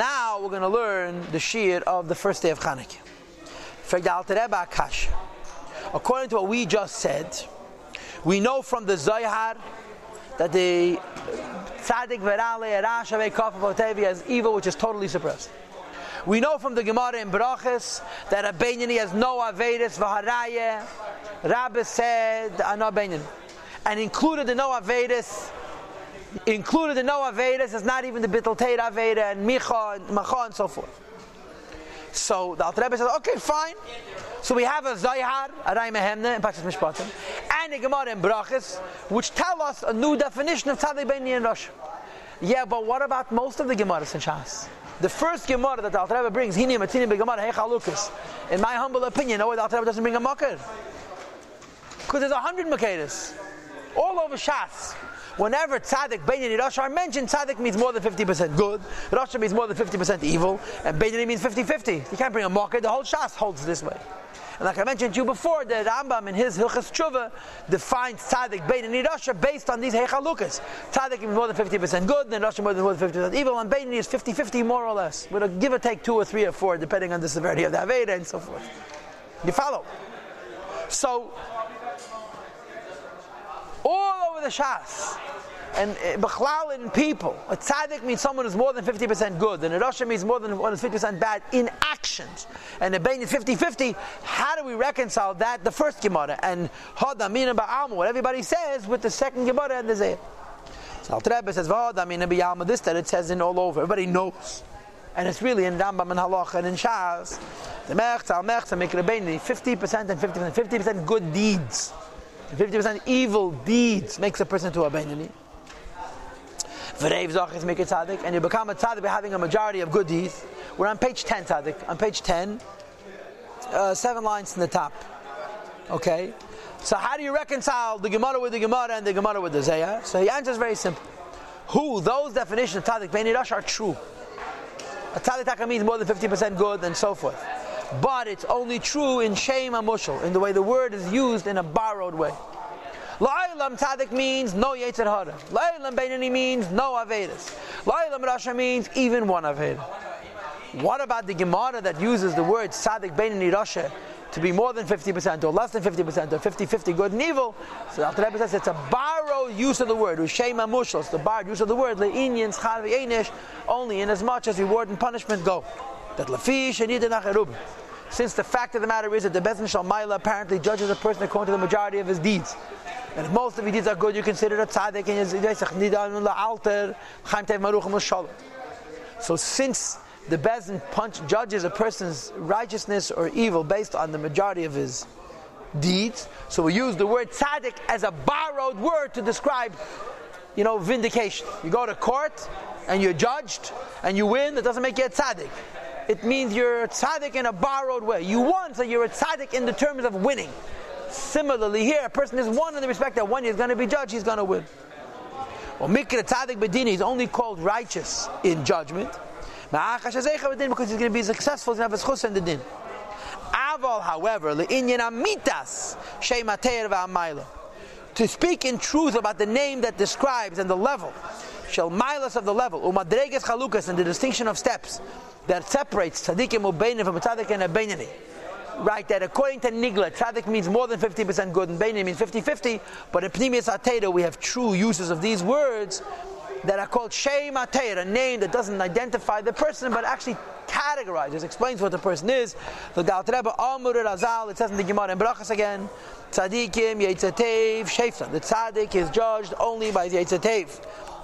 Now we're going to learn the Shir of the first day of Chanukah. According to what we just said, we know from the Zohar that the Tzaddik Verale Rasha Kaf has evil which is totally suppressed. We know from the Gemara in Brachas that a Benyani has no Avedis Vaharaya. Rabbi said, Ana Benyani. And included the no Avedis, included in no Avedis is not even the Bittel Aveda and Micha and Macha and so forth. So the Alter Rebbe says, okay, fine. So we have a Zayhar, a Rai Mehemne, in Pashas Mishpatim, and a Gemara in Brachas, which tell us a new definition of Tzaddik Beini and Rosh. Yeah, but what about most of the Gemaras in Shas? The first Gemara that the Alter Rebbe brings, Hini Matini Begemara Hechalukas. In my humble opinion, no way the Alter Rebbe doesn't bring a Makar. Because there's a hundred Makadas. All over Shas. Whenever tzaddik, Benyani, Rosh are mentioned, tzaddik means more than 50% good, Rosh means more than 50% evil, and Benyani means 50-50. You can't bring a market, the whole Shas holds this way. And like I mentioned to you before, the Rambam in his Hilchas Tshuva defines tzaddik, Benyani, Rosh based on these Hechalukas. Tzaddik means more than 50% good, then Rosh more than 50% evil, and Benyani is 50-50 more or less, with a give or take two or three or four, depending on the severity of the Aveda and so forth. You follow? So, all over the Shas. And uh, in people, a tzaddik means someone who's more than 50% good, and a Rosh means more than 50% bad in actions. And a Bain is 50 50. How do we reconcile that, the first Gemara, and Hodamina Ba'amu, what everybody says, with the second Gemara and the Zayah? So Al Rebbe says, Hodamina Ba'amu, this that it says in all over, everybody knows. And it's really in Rambam and Halach and in Shas. The Mechza, Al Mechza, Mikra 50% and 50%, 50% good deeds. 50% evil deeds makes a person to a tzaddik, and you become a tzaddik by having a majority of good deeds. We're on page 10 tzaddik. On page 10, uh, seven lines in the top. Okay? So how do you reconcile the Gemara with the Gemara and the Gemara with the Zayah? So the answer is very simple. Who, those definitions of tzaddik, Beni Rosh are true. A tzaddik means more than 50% good and so forth but it's only true in Shem Amushal, in the way the word is used in a borrowed way. La'ilam Tadik means no Yetzer Hara. La'ilam Beinani means no Avedis. La'ilam Rasha means even one Aveda. What about the Gemara that uses the word Sadik Beinani Rasha to be more than 50% or less than 50% or 50-50 good and evil? So Alter Rebbe says it's a borrowed use of the word. Ushema Mushal, it's the borrowed use of the word. Le'inyan Schar only in as much as reward and punishment go. That Lafish and Yidin since the fact of the matter is that the Bezin Shalmaila apparently judges a person according to the majority of his deeds. And if most of his deeds are good, you consider it a tzaddik and So since the Bezin punch judges a person's righteousness or evil based on the majority of his deeds, so we use the word tzaddik as a borrowed word to describe, you know, vindication. You go to court and you're judged and you win, that doesn't make you a tzaddik it means you're a tzaddik in a borrowed way. You won, so you're a tzaddik in the terms of winning. Similarly, here, a person is won in the respect that when he's going to be judged, he's going to win. Well, Mikra Tzaddik Bedini is only called righteous in judgment. Because he's going to be successful, he's going to have schus in the din. Aval, however, le'inyan amitas she'mater To speak in truth about the name that describes and the level, shall of the level, umadreges chalukas, and the distinction of steps, that separates tzaddikim ubeinim from tzaddik and a. Right, that according to Nigla, tzaddik means more than 50% good and beinani means 50-50, but in Pnimius Ateda we have true uses of these words that are called Shem Atayr, a name that doesn't identify the person but actually categorizes, explains what the person is. The Gal Rebbe Amur Razal, it says in the Gemara in Brachas again, Tzadikim Yetzatev Shefra. The tzaddik is judged only by the Yetzatev.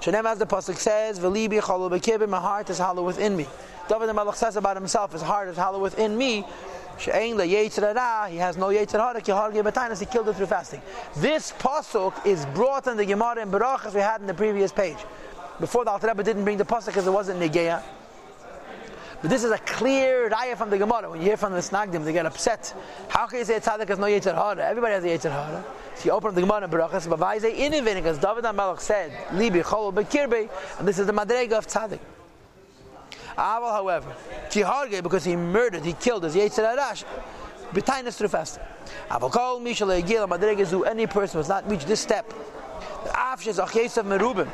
Shenem as the Pasuk says, Velibi Chalo my heart is hollow within me. David the Malach says about himself, his heart is hollow within me. He has no Yetzer Hara, he killed it through fasting. This pasuk is brought in the Gemara in Barach as we had in the previous page. Before the Alter Rebbe didn't bring the pasuk because it wasn't Negeya. But this is a clear raya from the Gemara. When you hear from the Snagdim, they get upset. How can you say a tzaddik has no Yetzer Hara? Everybody has a Yetzer Hara. So you open up the Gemara in Barachas, say inivin? Because David and HaMelech said, Libi chol bekirbe, and this is the Madrega of tzaddik. Aval, however, Tiharge, because he murdered, he killed his Yetzer Arash, B'tainas through fasting. Aval kol mishal egil madregezu, any person who has not reached this step, Afshes ach Yosef merubim,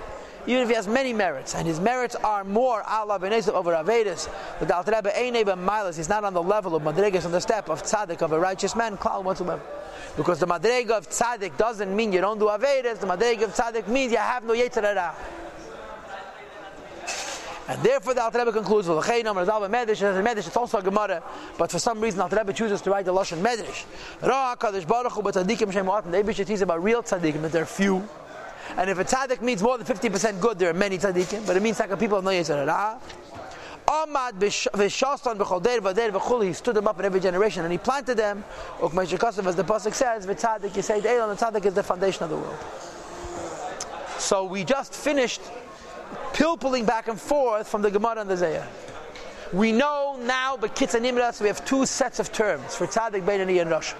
even if he has many merits, and his merits are more Allah b'nesav over Avedis, the Dal Rebbe Eineba Milas, he's not on the level of Madrigas on the step of tzaddik of a righteous man, klal. Because the Madriga of tzaddik doesn't mean you don't do Avedis, the Madriga of tzaddik means you have no Yetzer Hara. And therefore, the Alter Rebbe concludes, "Well, the Medrash, Medrash, it's also a Gemara, but for some reason, Alter Rebbe chooses to write the Lashon Medrash. Ra Kadosh Baruch Hu, but tzaddikim shem The Eibush teaches about real tzaddikim, that they're few. And if a tzaddik means more than 50% good, there are many tzaddikim, but it means like a people of no Yetzer Hara. Amad v'shastan b'chol der v'der v'chuli. He stood them up in every generation and he planted them. As the pasuk says, v'tzadik yisayid eilon. The tzaddik is the foundation of the world. So we just finished pilpulling back and forth from the Gemara and the Zayah. We know now, but Kitz and we have two sets of terms for Tzaddik, Beinani, and Rosh.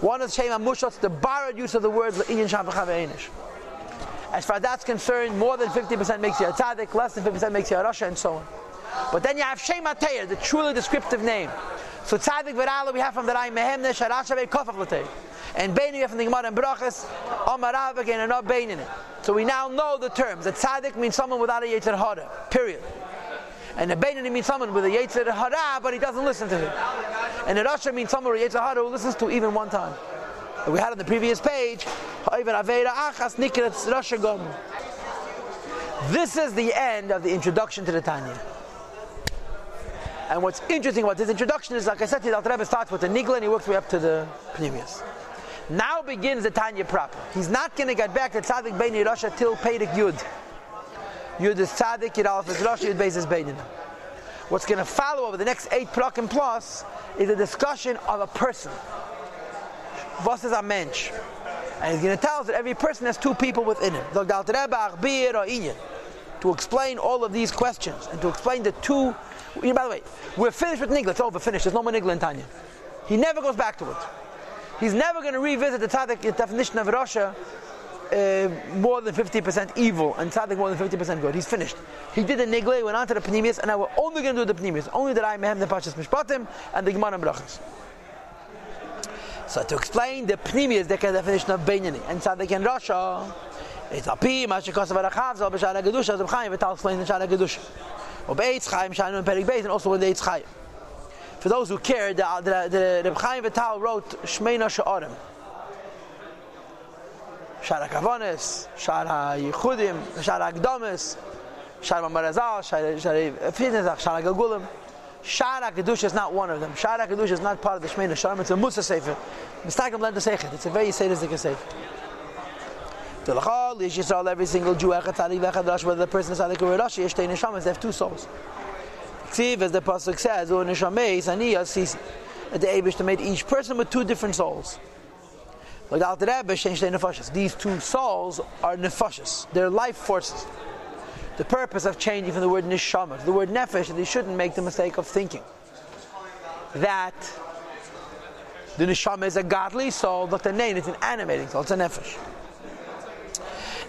One is Shem Amushot, the borrowed use of the words Le'inyan Sham Einish. As far as that's concerned, more than 50% makes you a Tzaddik, less than 50% makes you a Rosh, and so on. But then you have Shem Atayr, the truly descriptive name. So Tzaddik V'Rala we have from the Rai Mehemne, Sharashavei Kofav L'Tei. And Beinu from the Gemara and Brachas, Amar again and not Beinin it. So we now know the terms. A tzaddik means someone without a yetzer hara. Period. And a Beinani means someone with a yetzer hara, but he doesn't listen to him. And a Rasha means someone with a yetzer hara who listens to even one time. We had on the previous page. This is the end of the introduction to the Tanya. And what's interesting about this introduction is, like I said, the Alter Rebbe starts with the Nigla and he works way up to the Pneumius. Now begins the Tanya proper. He's not going to get back to Tzadik Bein Yerusha till Pedic Yud. Yud is Tzadik, Yud Aleph is Rosh, Yud Beis is Beinin. What's going to follow over the next eight and plus is a discussion of a person. Was is a mensch? And he's going to tell us that every person has two people within him. To explain all of these questions and to explain the two. By the way, we're finished with Nigla. It's over, finished. There's no more Nigla in Tanya. He never goes back to it. He's never going to revisit the tzaddik definition of Rasha. Uh, more than 50% evil and tzaddik more than 50% good. He's finished. He did the nigle, went on to the pneumius, and now we're only going to do the pneumius. Only that I mehem the pashas mishpatim and the gemara brachas. So to explain the pneumius, the definition of beinyani and tzaddik in Rasha, it's api mashikosav arachav zal b'shara gedusha zal b'chaim v'tal explain the shara gedusha. Or beitz chaim shanu and perik beis and also when the eitz chaim. For those who care, the, the, the, the Chaim Vital wrote Shmeina Sha'arim. Shara Kavonis, Shara Yichudim, Shara Agdomis, Shara Marazal, Shara Fidnezach, Shara Gagulim. Shara Kedusha is not one of them. Shara Kedusha is not part of the Shmeina Sha'arim. It's a Musa Sefer. Mistaken blend the. It's a very sadistic Sefer. Every single Jew, whether the person is Alik or Rashi, they have two souls. Ksiv, as the pasuk says, "O neshameis aniyas," sees the Abish to make each person with two different souls. Like the Alter Rebbe changed nefashas. These two souls are nefashas. They're life forces. The purpose of changing from the word neshama to the word nefesh is they shouldn't make the mistake of thinking that the neshama is a godly soul, but the name is an animating soul. It's a nefesh.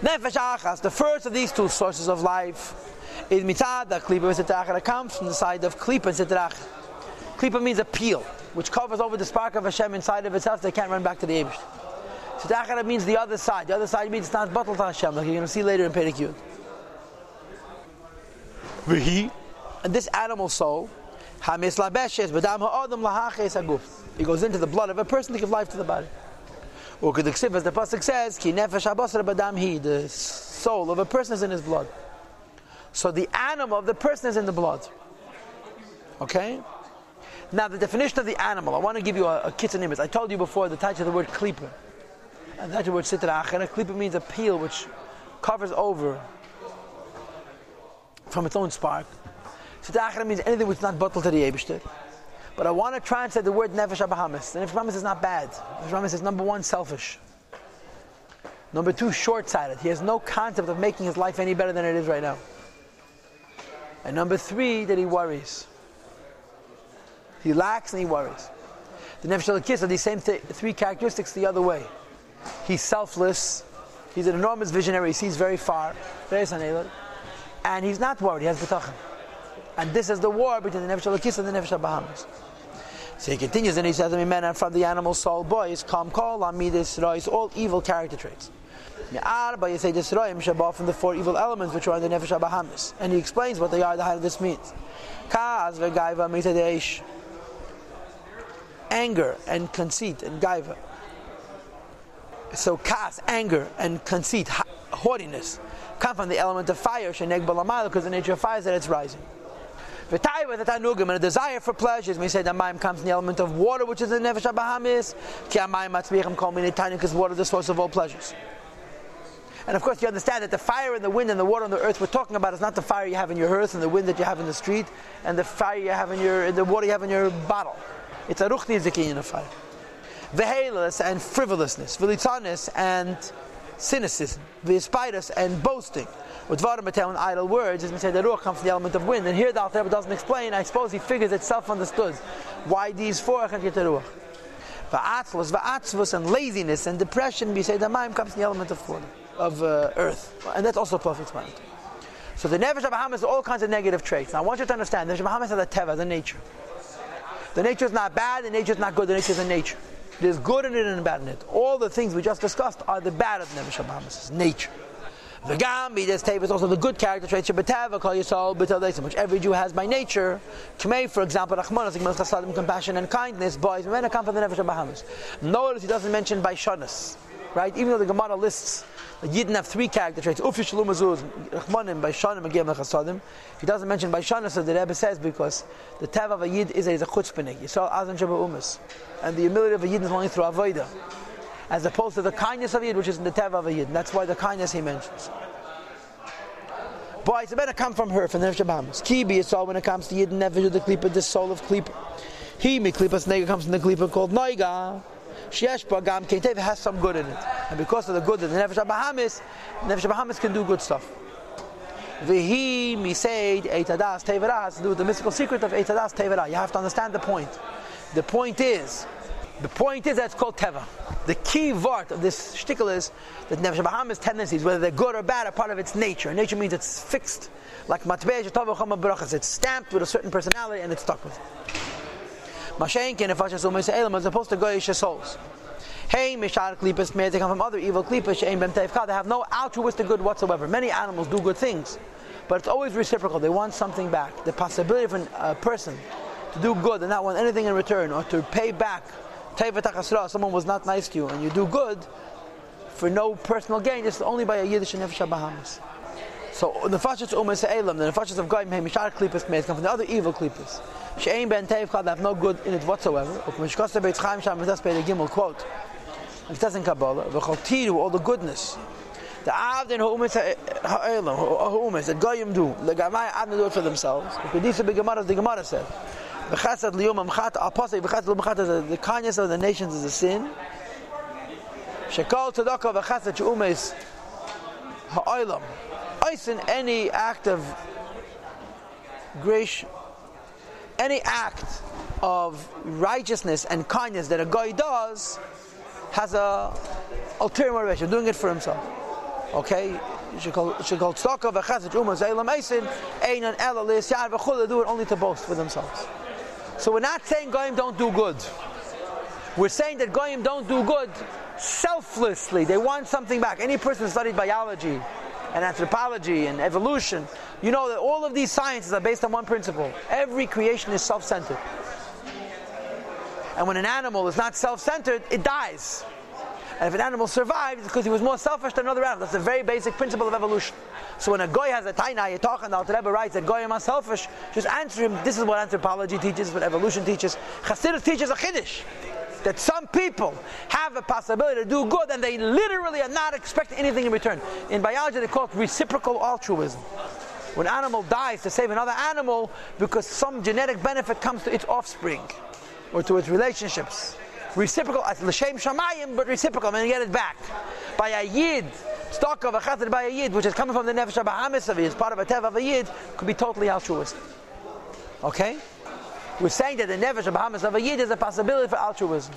Nefesh achas, the first of these two sources of life is mitzad klipa v'sitrach that comes from the side of klipa and sitrach. Klipa means a peel, which covers over the spark of Hashem inside of itself. So they can't run back to the Eibush. Sitrach means the other side. The other side means it's not bottled to Hashem, like you're going to see later in Perikut. V'hi, and this animal soul, hamis labeshes b'dam ha'adam lahaches aguf. It goes into the blood of a person to give life to the body. The as the pasuk says, ki nefesh habasar b'dam hi, the soul of a person is in his blood. So the animal of the person is in the blood. Okay? Now the definition of the animal, I want to give you a, a image. I told you before the title of the word klipa. And the the word sitrach. And a klipa means a peel which covers over from its own spark. Sitrach means anything which is not bottled to the Yebishter. But I want to translate the word nefesh abahamis. The nefesh abahamis is not bad. Nefesh abahamis is number one, selfish. Number two, short-sighted. He has no concept of making his life any better than it is right now. And number three, that he worries. He lacks and he worries. The Nefesh Kiss are these same th- three characteristics the other way. He's selfless. He's an enormous visionary. He sees very far. And he's not worried. He has betachin. And this is the war between the Nefesh Kiss and the Nefesh Bahamas. So he continues and he says, "Men and from the animal soul, boys, come call on me this rise all evil character traits." Ah, but you say this from the four evil elements which are in the nefesh abahamis, and he explains what they are, the height of this means. Kaz v'gaiva mitadeish, anger and conceit and gaiva. So kas, anger and conceit, haughtiness, come from the element of fire, sheneg balamayla, because the nature of fire is that it's rising. V'taiva the tanugim, and a desire for pleasures. We say the mayim comes from the element of water, which is the nefesh abahamis. Ki amayim matzmichim kol minitanya, because water is the source of all pleasures. And of course, you understand that the fire and the wind and the water on the earth we're talking about is not the fire you have in your hearth and the wind that you have in the street and the fire you have in your, the water you have in your bottle. It's a ruchni zekin of fire. Vehalis and frivolousness, vilitanis and cynicism, vispitus and boasting. With Vadamatel and idle words, as we say, the ruach comes from the element of wind. And here the Alter doesn't explain. I suppose he figures it's self-understood why these four can get the ruach. Va'atzvus, va'atzvus, and laziness and depression. We say the ma'im comes from the element of of uh, earth, and that's also perfect mind. So the nefesh Abraham has all kinds of negative traits. Now I want you to understand, the nefesh Abraham has the teva, the nature. The nature is not bad, the nature is not good, the nature is a nature. There's good in it and bad in it. All the things we just discussed are the bad of nefesh Abraham's nature. The gambi, this tape is also the good character traits. Shabbatava, call yourself which every Jew has by nature. Kmei, for example, Rachmanas, chasadim, compassion and kindness. Boys, men come from the nefesh Abraham's. Notice he doesn't mention by shanas, right? Even though the Gemara lists Yidden have three character traits. Rachmanim, by agim lechasadim. He doesn't mention by shanim, so the Rebbe says because the tav of a yid is a, is a saw azan shabbat umas. And the humility of a yid is only through avodah. As opposed to the kindness of a yid, which is in the tav of a yid. And that's why the kindness he mentions. Boy, it's better come from her, from the Shabbamas. Kibi is all when it comes to Yidden, never the Klippa, the soul of Klippa. He, Miklipas Nega, comes from the Klippa called Noiga. Sheyesh Gam Keitev has some good in it. And because of the good that the Nefesh Bahamis, Nefesh Bahamis can do good stuff. Vihi Misaid Eitadas Tevera has to do the mystical secret of Eitadas Tevera. You have to understand the point. The point is, the point is that it's called Teva. The key vart of this shtickle is that Nefesh Bahamis tendencies, whether they're good or bad, are part of its nature. Nature means it's fixed. Like Matbej it's stamped with a certain personality and it's stuck with it. Mashenkin if Se'elim as opposed to Goyish souls. Hey, Mishar Klippas, may they come from other evil Klippas, they have no altruistic good whatsoever. Many animals do good things, but it's always reciprocal. They want something back. The possibility of a person to do good and not want anything in return, or to pay back, someone was not nice to you, and you do good for no personal gain, this only by a Yiddish and Nefesh Bahamas. So the Nefashas Umay Se'elim, the Nefashas of Goyim, Hey, Mishar Klippas, may come from the other evil Klippas. She'ain ben teivcha, have no good in it whatsoever. Ukmishkosa beit chaim sham v'das beit gimel, quote, it says in Kabbalah, v'chol all the goodness. The avdin ha'umis ha'elam, ha'umis, that goyim do, the gamai avdin do it for themselves. Kedisa b'gemara, the Gemara said, v'chasad liyum amchat, apostle v'chasad liyum amchat, the kindness of the nations is a sin. Shekol tzedakah v'chasad she'umis ha'elam. In any act of grace any act of righteousness and kindness that a guy does has a ulterior motivation, doing it for himself. Okay? She called stock of a chazich umazayla meisin ainan ela v'chula do it only to boast for themselves. So we're not saying Goyim don't do good. We're saying that Goyim don't do good selflessly. They want something back. Any person studied biology and anthropology and evolution, you know that all of these sciences are based on one principle. Every creation is self-centered. And when an animal is not self-centered, it dies. And if an animal survives, it's because he was more selfish than another animal. That's the very basic principle of evolution. So when a goy has a taina, talk, and the Alter Rebbe writes that goyim are selfish, just answer him, this is what anthropology teaches, what evolution teaches. Chassidus teaches a chiddush that some people have a possibility to do good and they literally are not expecting anything in return. In biology, they call it reciprocal altruism. When an animal dies to save another animal because some genetic benefit comes to its offspring or to its relationships. Reciprocal, l'shem shamayim, but reciprocal, and you get it back. By a yid, stock of a chater by a yid, which is coming from the nefesh of is part of a tev of a yid, could be totally altruistic. Okay? We're saying that the Nefesh of Bahamas of a Yid is a possibility for altruism.